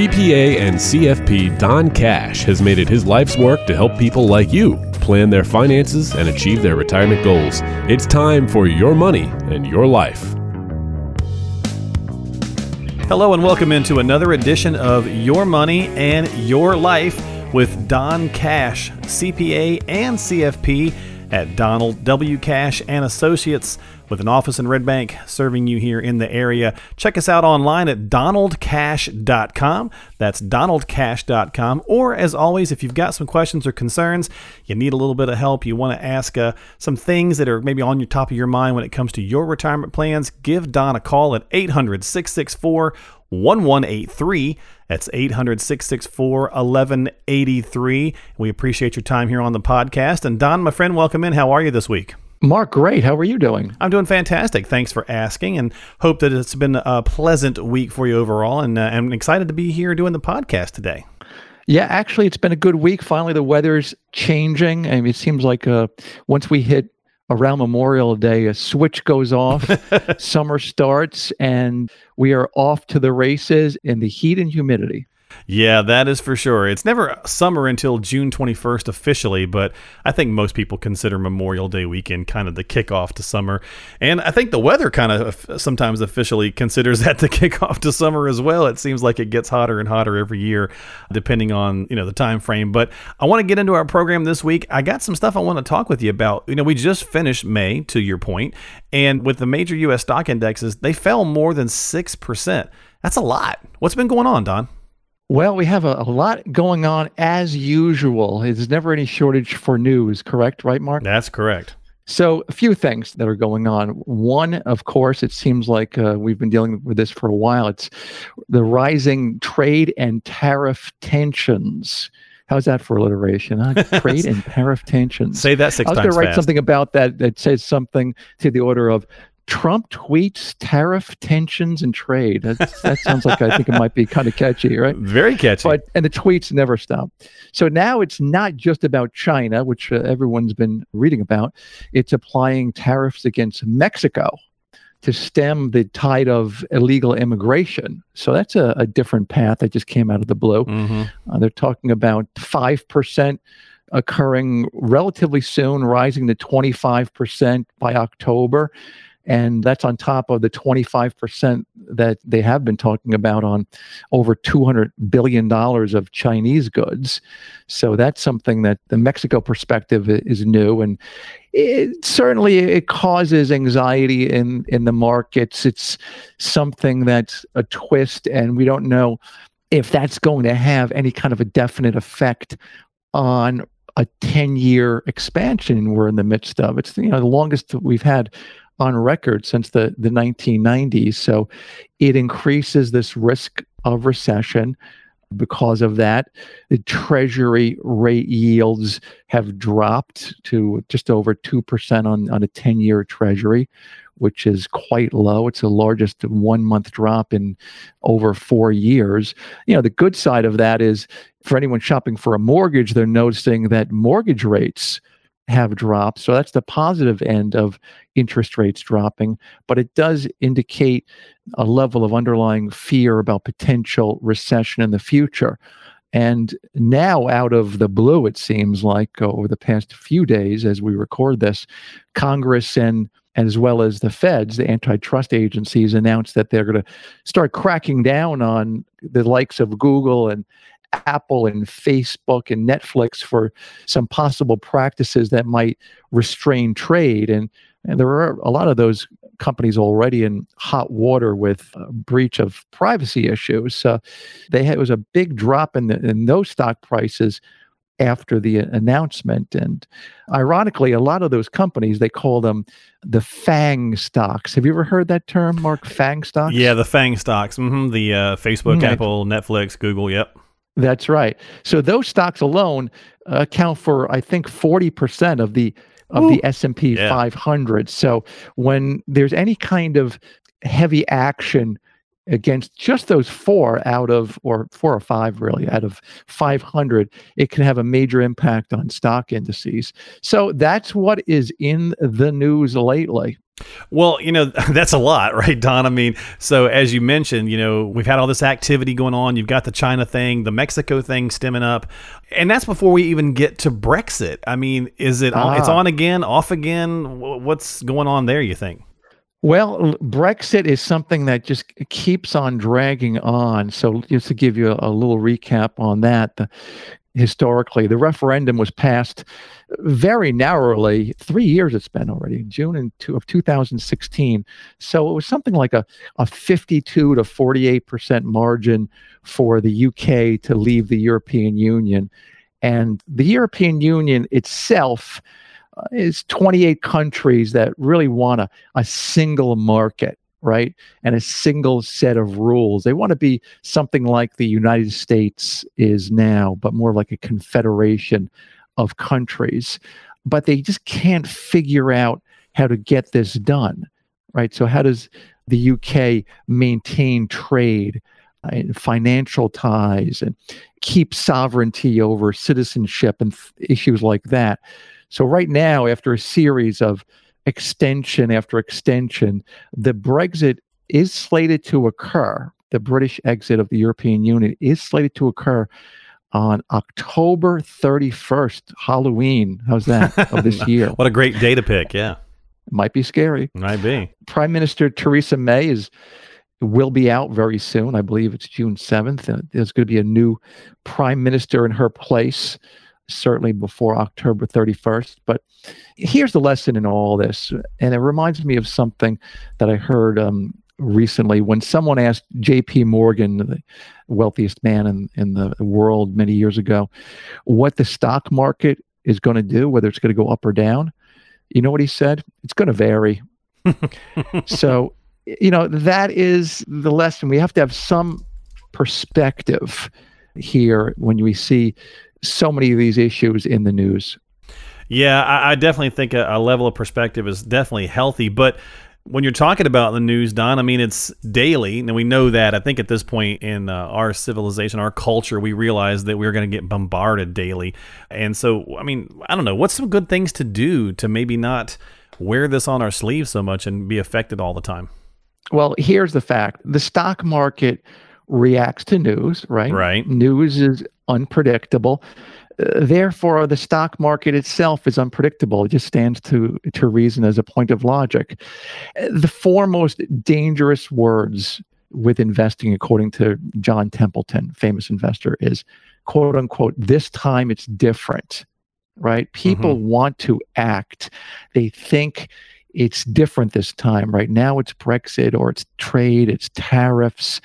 CPA and CFP Don Cash has made it his life's work to help people like you plan their finances and achieve their retirement goals. It's time for your money and your life. Hello, and welcome into another edition of Your Money and Your Life with Don Cash, CPA and CFP at Donald W. Cash and Associates with an office in Red Bank serving you here in the area. Check us out online at donaldcash.com. That's donaldcash.com. Or, as always, if you've got some questions or concerns, you need a little bit of help, you want to ask uh, some things that are maybe on your top of your mind when it comes to your retirement plans, give Don a call at 800 664 1183. That's 800 664 1183. We appreciate your time here on the podcast. And Don, my friend, welcome in. How are you this week? Mark, great. How are you doing? I'm doing fantastic. Thanks for asking, and hope that it's been a pleasant week for you overall. And uh, I'm excited to be here doing the podcast today. Yeah, actually, it's been a good week. Finally, the weather's changing. I mean, it seems like uh, once we hit around Memorial Day, a switch goes off, summer starts, and we are off to the races in the heat and humidity. Yeah, that is for sure. It's never summer until June 21st officially, but I think most people consider Memorial Day weekend kind of the kickoff to summer. And I think the weather kind of sometimes officially considers that the kickoff to summer as well. It seems like it gets hotter and hotter every year depending on, you know, the time frame. But I want to get into our program this week. I got some stuff I want to talk with you about. You know, we just finished May to your point, and with the major US stock indexes, they fell more than 6%. That's a lot. What's been going on, Don? Well, we have a, a, lot going on as usual. There's never any shortage for news, correct? Right, Mark? That's correct. So, a few things that are going on. One, of course, it seems like uh, we've been dealing with this for a while. It's the rising trade and tariff tensions. How's that for alliteration? Huh? Trade and tariff tensions. Say that six times. I was going to write fast. something about that that says something to the order of Trump tweets tariff tensions and trade. That, that sounds like I think it might be kind of catchy, right? Very catchy. But and the tweets never stop. So now it's not just about China, which uh, everyone's been reading about. It's applying tariffs against Mexico to stem the tide of illegal immigration. So that's a, a different path that just came out of the blue. Mm-hmm. Uh, they're talking about five percent occurring relatively soon, rising to 25% by October. And that's on top of the 25% that they have been talking about on over $200 billion of Chinese goods. So that's something that the Mexico perspective is new. And it, certainly it causes anxiety in, in the markets. It's something that's a twist, and we don't know if that's going to have any kind of a definite effect on a 10 year expansion we're in the midst of. It's you know the longest we've had on record since the, the 1990s. So it increases this risk of recession. Because of that, the Treasury rate yields have dropped to just over 2% on, on a 10 year Treasury, which is quite low. It's the largest one month drop in over four years. You know, the good side of that is for anyone shopping for a mortgage, they're noticing that mortgage rates have dropped. So that's the positive end of interest rates dropping, but it does indicate a level of underlying fear about potential recession in the future. And now, out of the blue, it seems like uh, over the past few days, as we record this, Congress and as well as the feds, the antitrust agencies, announced that they're going to start cracking down on the likes of Google and Apple and Facebook and Netflix for some possible practices that might restrain trade. And, and there are a lot of those companies already in hot water with breach of privacy issues. So they had, it was a big drop in, the, in those stock prices after the announcement. And ironically, a lot of those companies, they call them the FANG stocks. Have you ever heard that term, Mark? FANG stocks? Yeah, the FANG stocks. Mm-hmm. The uh, Facebook, mm-hmm. Apple, Netflix, Google. Yep. That's right. So those stocks alone uh, account for, I think, forty percent of the of Ooh. the S and P yeah. 500. So when there's any kind of heavy action against just those four out of, or four or five really, out of 500, it can have a major impact on stock indices. So that's what is in the news lately. Well, you know, that's a lot, right, Don? I mean, so as you mentioned, you know, we've had all this activity going on. You've got the China thing, the Mexico thing stemming up. And that's before we even get to Brexit. I mean, is it ah. it's on again, off again? What's going on there, you think? Well, Brexit is something that just keeps on dragging on. So, just to give you a, a little recap on that, the, historically, the referendum was passed very narrowly. Three years it's been already, June two, of 2016. So it was something like a, a 52 to 48 percent margin for the UK to leave the European Union, and the European Union itself is 28 countries that really want a, a single market right? And a single set of rules. They want to be something like the United States is now, but more like a confederation of countries. But they just can't figure out how to get this done, right? So, how does the UK maintain trade? Uh, and financial ties and keep sovereignty over citizenship and th- issues like that. So, right now, after a series of extension after extension, the Brexit is slated to occur. The British exit of the European Union is slated to occur on October 31st, Halloween. How's that of this year? what a great day to pick. Yeah. Might be scary. Might be. Prime Minister Theresa May is will be out very soon. I believe it's June 7th. There's going to be a new prime minister in her place certainly before October 31st. But here's the lesson in all this, and it reminds me of something that I heard um, recently when someone asked J.P. Morgan, the wealthiest man in, in the world many years ago, what the stock market is going to do, whether it's going to go up or down. You know what he said? It's going to vary. so, you know, that is the lesson. We have to have some perspective here when we see so many of these issues in the news. Yeah, I, I definitely think a, a, level of perspective is definitely healthy. But when you're talking about the news, Don, I mean, it's daily. And we know that. I think at this point in uh, our civilization, our culture, we realize that we're going to get bombarded daily. And so, I mean, I don't know. What's some good things to do to maybe not wear this on our sleeve so much and be affected all the time? Well, here's the fact the stock market reacts to news, right? Right. News is unpredictable. Uh, therefore, the stock market itself is unpredictable. It just stands to, to reason as a point of logic. Uh, the four most dangerous words with investing, according to John Templeton, famous investor, is quote unquote, this time it's different, right? People mm-hmm. want to act. They think it's different this time. Right now, it's Brexit or it's trade, it's tariffs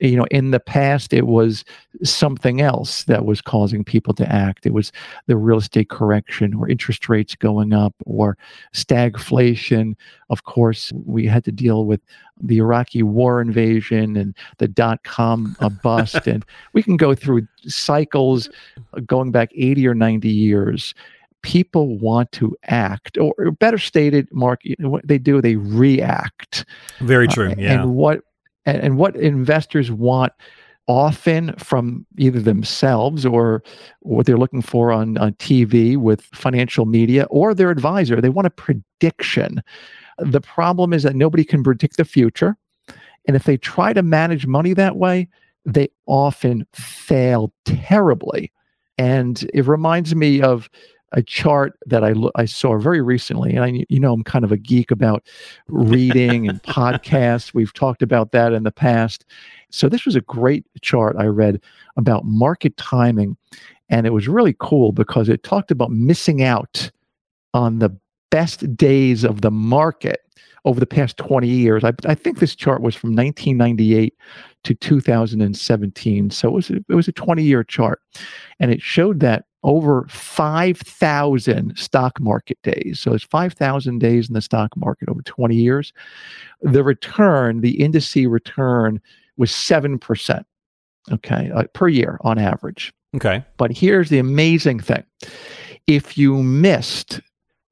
you know in the past it was something else that was causing people to act. It was the real estate correction or interest rates going up or stagflation. Of course we had to deal with the iraqi war invasion and the dot-com uh, bust and we can go through cycles going back 80 or 90 years. People want to act or better stated mark what they do? They react. Very true uh, yeah. and what and, and what investors want often from either themselves or what they're looking for on, on TV with financial media or their advisor. They want a prediction. The problem is that nobody can predict the future. And if they try to manage money that way, they often fail terribly. And it reminds me of a chart that I I saw very recently, and I you know I'm kind of a geek about reading and podcasts. We've talked about that in the past. So this was a great chart I read about market timing, and it was really cool because it talked about missing out on the best days of the market over the past 20 years. I, I think this chart was from 1998 to 2017. So it was a, it was a 20 year chart, and it showed that over 5,000 stock market days. So it's 5,000 days in the stock market over 20 years. The return, the indice return was 7%, okay, uh, per year on average. Okay. But here's the amazing thing if you missed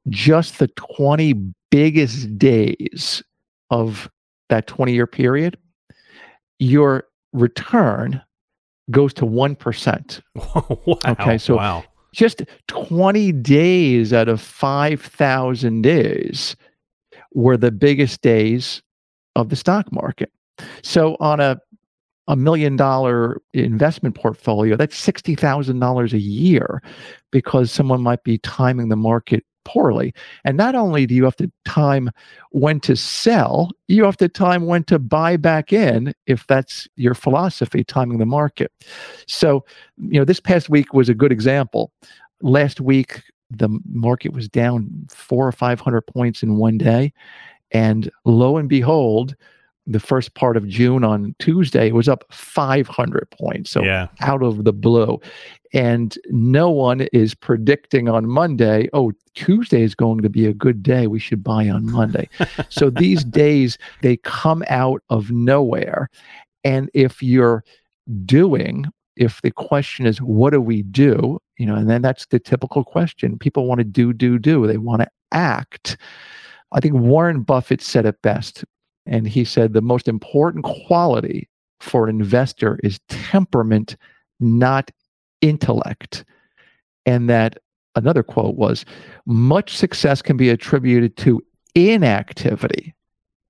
just the 20 biggest days of that 20 year period, your return goes to 1%. wow. Okay, so wow. Just 20 days out of 5,000 days were the biggest days of the stock market. So on a a million dollar investment portfolio, that's $60,000 a year because someone might be timing the market poorly. And not only do you have to time when to sell, you have to time when to buy back in if that's your philosophy, timing the market. So, you know, this past week was a good example. Last week, the market was down four or 500 points in one day. And lo and behold, the first part of June on Tuesday, it was up 500 points. So yeah. out of the blue. And no one is predicting on Monday, oh, Tuesday is going to be a good day. We should buy on Monday. so these days, they come out of nowhere. And if you're doing, if the question is, what do we do? You know, and then that's the typical question. People want to do, do, do. They want to act. I think Warren Buffett said it best and he said the most important quality for an investor is temperament, not intellect. And that another quote was much success can be attributed to inactivity,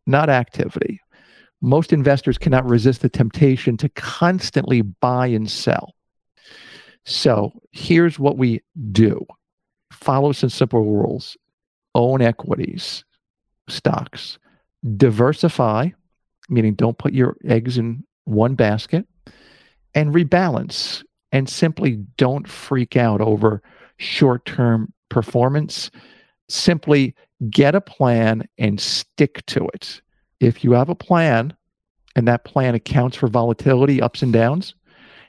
not activity. Most investors cannot resist the temptation to constantly buy and sell. So here's what we do follow some simple rules own equities, stocks, diversify, meaning don't put your eggs in one basket, and rebalance. And simply don't freak out over short term performance. Simply get a plan and stick to it. If you have a plan and that plan accounts for volatility, ups and downs,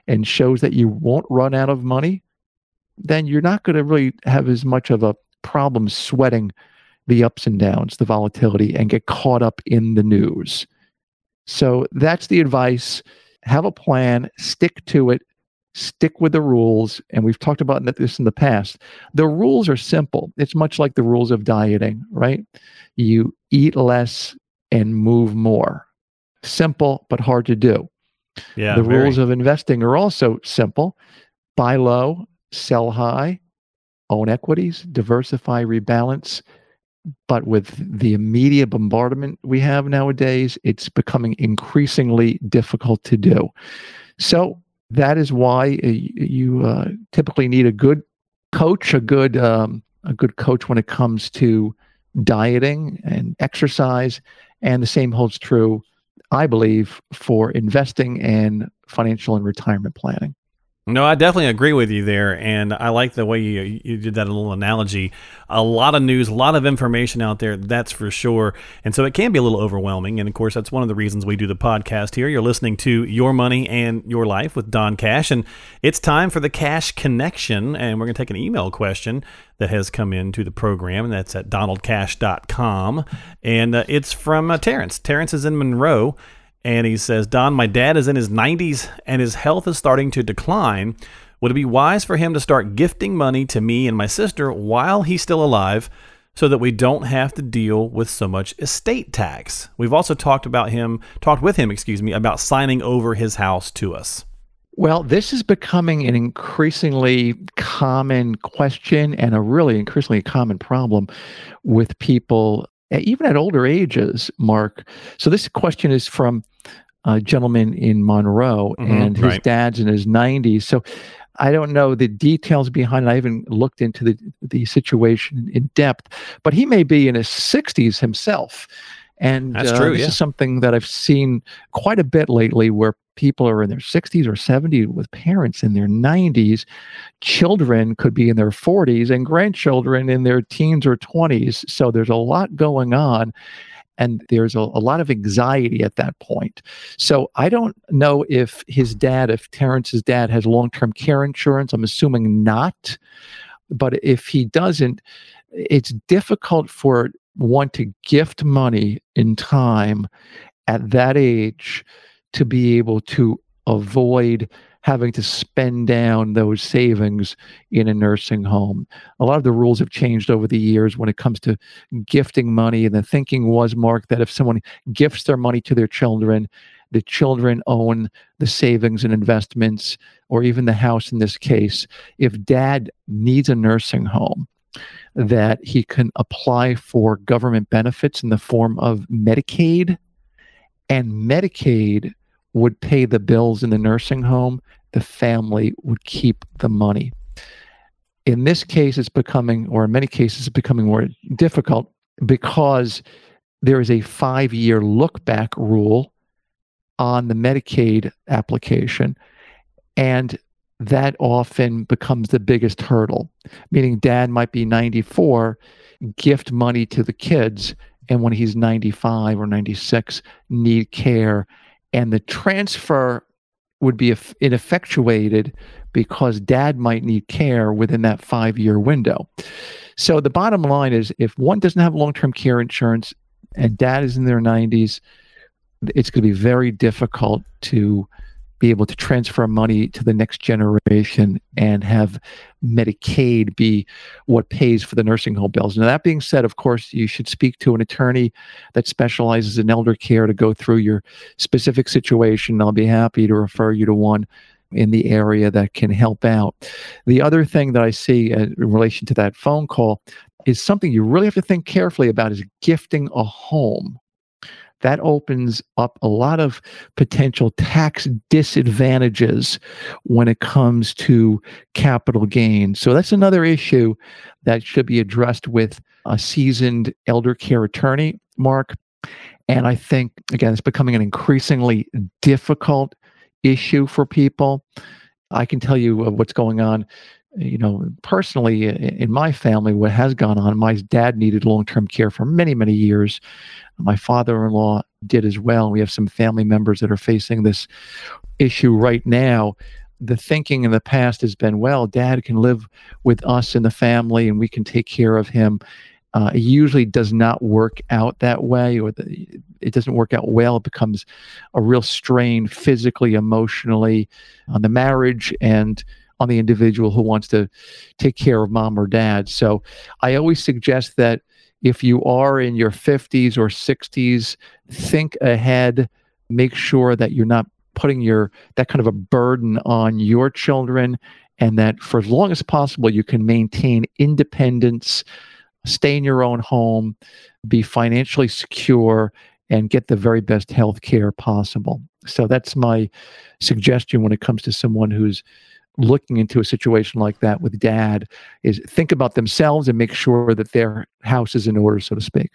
and shows that you won't run out of money, then you're not going to really have as much of a problem sweating the ups and downs, the volatility, and get caught up in the news. So that's the advice. Have a plan, stick to it, stick with the rules. And we've talked about this in the past. The rules are simple. It's much like the rules of dieting, right? You eat less and move more. Simple, but hard to do. Yeah. The very. rules of investing are also simple buy low, sell high, own equities, diversify, rebalance but with the immediate bombardment we have nowadays, it's becoming increasingly difficult to do. So that is why uh, you uh, typically need a good coach, a good um, a good coach when it comes to dieting and exercise, and the same holds true, I believe, for investing and financial and retirement planning. No, I definitely agree with you there, and I like the way you you did that little analogy. A lot of news, a lot of information out there, that's for sure, and so it can be a little overwhelming. And of course, that's one of the reasons we do the podcast here. You're listening to Your Money and Your Life with Don Cash, and it's time for the Cash Connection, and we're going to take an email question that has come into the program, and that's at donaldcash.com, and uh, it's from uh, Terrence. Terrence is in Monroe and he says, Don, my dad is in his 90s and his health is starting to decline. Would it be wise for him to start gifting money to me and my sister while he's still alive so that we don't have to deal with so much estate tax? We've also talked about him, talked with him, excuse me, about signing over his house to us. Well, this is becoming an increasingly common question and a really increasingly common problem with people, even at older ages, Mark. So, this question is from a gentleman in Monroe, mm-hmm, and his right. dad's in his 90s. So I don't know the details behind it. I haven't looked into the, the situation in depth, but he may be in his 60s himself. And That's uh, true, this yeah. is something that I've seen quite a bit lately where people are in their 60s or 70s with parents in their 90s. Children could be in their 40s and grandchildren in their teens or 20s. So there's a lot going on and there's a, a, lot of anxiety at that point. So I don't know if his dad, if Terrence's dad has long term care insurance. I'm assuming not. But if he doesn't, it's difficult for one to gift money in time at that age to be able to avoid having to spend down those savings in a nursing home. A lot of the rules have changed over the years when it comes to gifting money. And the thinking was, Mark, that if someone gifts their money to their children, the children own the savings and investments, or even the house in this case. If dad needs a nursing home, that he can apply for government benefits in the form of Medicaid, and Medicaid would pay the bills in the nursing home. The family would keep the money. In this case, it's becoming, or in many cases, it's becoming more difficult because there is a five year look back rule on the Medicaid application. And that often becomes the biggest hurdle, meaning dad might be 94, gift money to the kids, and when he's 95 or 96, need care. And the transfer would be ineffectuated because dad might need care within that five year window. So the bottom line is if one doesn't have long term care insurance and dad is in their 90s, it's going to be very difficult to be able to transfer money to the next generation and have Medicaid be what pays for the nursing home bills. Now, that being said, of course, you should speak to an attorney that specializes in elder care to go through your specific situation. I'll be happy to refer you to one in the area that can help out. The other thing that I see uh, in relation to that phone call is something you really have to think carefully about is gifting a home that opens up a lot of potential tax disadvantages when it comes to capital gain. So that's another issue that should be addressed with a seasoned elder care attorney, Mark. And I think, again, it's becoming an increasingly difficult issue for people. I can tell you what's going on you know, personally in my family, what has gone on, my dad needed long term care for many, many years. My father in law did as well. We have some family members that are facing this issue right now. The thinking in the past has been, well, dad can live with us in the family and we can take care of him. Uh, it usually does not work out that way, or the, it doesn't work out well. It becomes a real strain physically, emotionally on the marriage and on the individual who wants to take care of mom or dad. So I always suggest that if you are in your 50s or 60s, think ahead, make sure that you're not putting your that kind of a burden on your children and that for as long as possible you can maintain independence, stay in your own home, be financially secure and get the very best health care possible. So that's my suggestion when it comes to someone who's looking into a situation like that with dad is think about themselves and make sure that their house is in order, so to speak.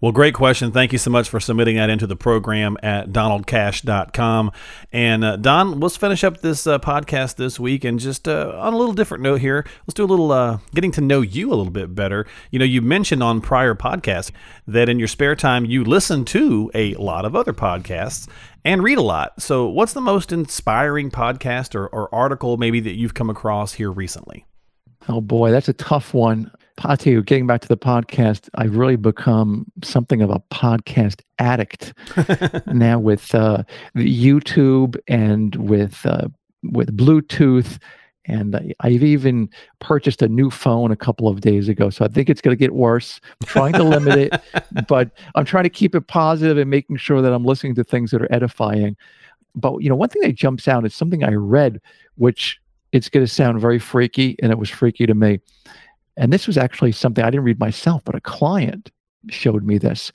Well, great question. Thank you so much for submitting that into the program at donaldcash.com. And uh, Don, let's finish up this uh, podcast this week. And just uh, on a little different note here, let's do a little uh, getting to know you a little bit better. You know, you mentioned on prior podcasts that in your spare time you listen to a lot of other podcasts and read a lot. So, what's the most inspiring podcast or, or article maybe that you've come across here recently? Oh boy, that's a tough one. Patu, getting back to the podcast, I've really become something of a podcast addict now with uh, YouTube and with uh, with Bluetooth, and I've even purchased a new phone a couple of days ago. So I think it's going to get worse. I'm trying to limit it, but I'm trying to keep it positive and making sure that I'm listening to things that are edifying. But you know, one thing that jumps out is something I read, which it's going to sound very freaky, and it was freaky to me. And this was actually something I didn't read myself, but a client showed me this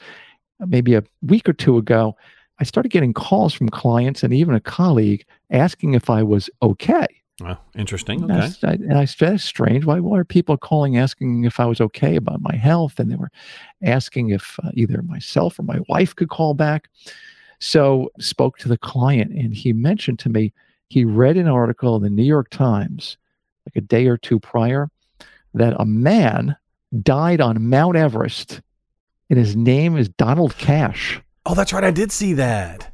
maybe a week or two ago. I started getting calls from clients and even a colleague asking if I was okay. Well, interesting. Okay. And I, and I said, strange. Why, why are people calling asking if I was okay about my health? And they were asking if uh, either myself or my wife could call back. So spoke to the client and he mentioned to me he read an article in the New York Times like a day or two prior that a man died on Mount Everest and his name is Donald Cash. Oh, that's right. I did see that.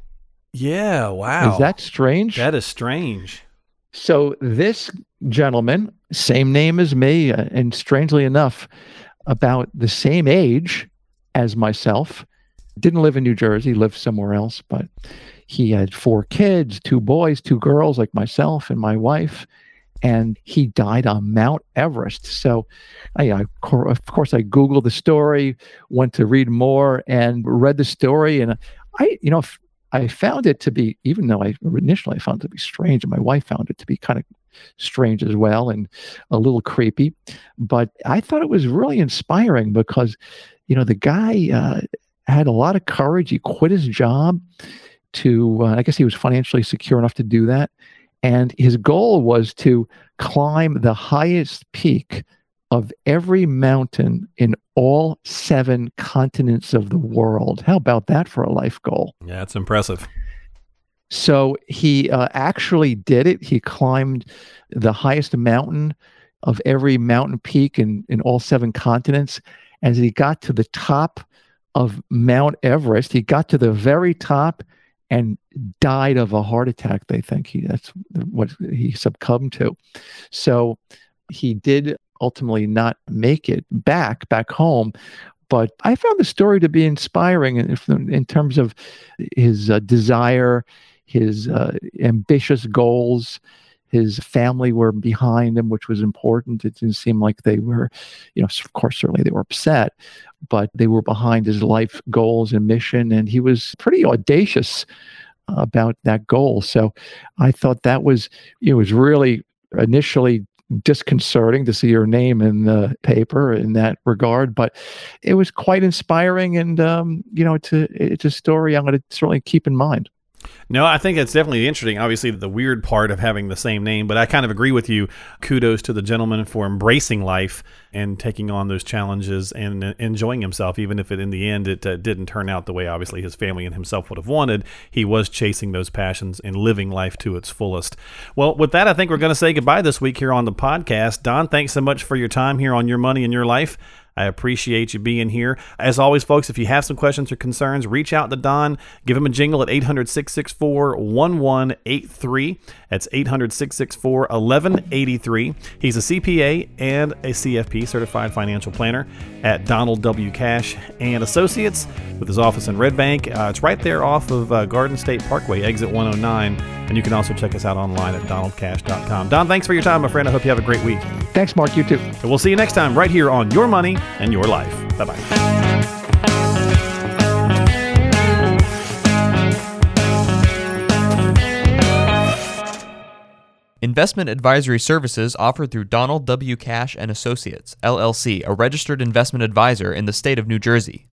Yeah. Wow. Is that strange? That is strange. So this gentleman, same name as me, uh, and strangely enough, about the same age as myself, didn't live in New Jersey, lived somewhere else, but he had four kids, two boys, two girls, like myself and my wife and he died on Mount Everest. So, I, I, of course, I Googled the story, went to read more, and read the story. And I, you know, I found it to be, even though I initially found it to be strange, and my wife found it to be kind of strange as well and a little creepy. But I thought it was really inspiring because, you know, the guy uh, had a lot of courage. He quit his job to, uh, I guess he was financially secure enough to do that. And his goal was to climb the highest peak of every mountain in all seven continents of the world. How about that for a life goal? Yeah, that's impressive. So he uh, actually did it. He climbed the highest mountain of every mountain peak in, in all seven continents. As he got to the top of Mount Everest, he got to the very top and died of a heart attack. They think he that's what he succumbed to. So he did ultimately not make it back back home. But I found the story to be inspiring in, in terms of his uh, desire, his uh, ambitious goals. His family were behind him, which was important. It didn't seem like they were, you know, of course, certainly they were upset, but they were behind his life goals and mission. And he was pretty audacious about that goal. So I thought that was, it was really initially disconcerting to see your name in the paper in that regard, but it was quite inspiring. And, um, you know, it's a, it's a story I'm going to certainly keep in mind. No, I think it's definitely interesting. Obviously, the weird part of having the same name, but I kind of agree with you. Kudos to the gentleman for embracing life and taking on those challenges and enjoying himself, even if it in the end it uh, didn't turn out the way obviously his family and himself would have wanted. He was chasing those passions and living life to its fullest. Well, with that, I think we're going to say goodbye this week here on the podcast. Don, thanks so much for your time here on Your Money and Your Life. I appreciate you being here. As always, folks, if you have some questions or concerns, reach out to Don. Give him a jingle at 800 664 1183. That's 800 664 1183. He's a CPA and a CFP, certified financial planner, at Donald W. Cash and Associates with his office in Red Bank. Uh, it's right there off of uh, Garden State Parkway, exit 109. And you can also check us out online at donaldcash.com. Don, thanks for your time, my friend. I hope you have a great week. Thanks, Mark. You too. And we'll see you next time right here on Your Money and Your Life. Bye bye. Investment advisory services offered through Donald W. Cash and Associates, LLC, a registered investment advisor in the state of New Jersey.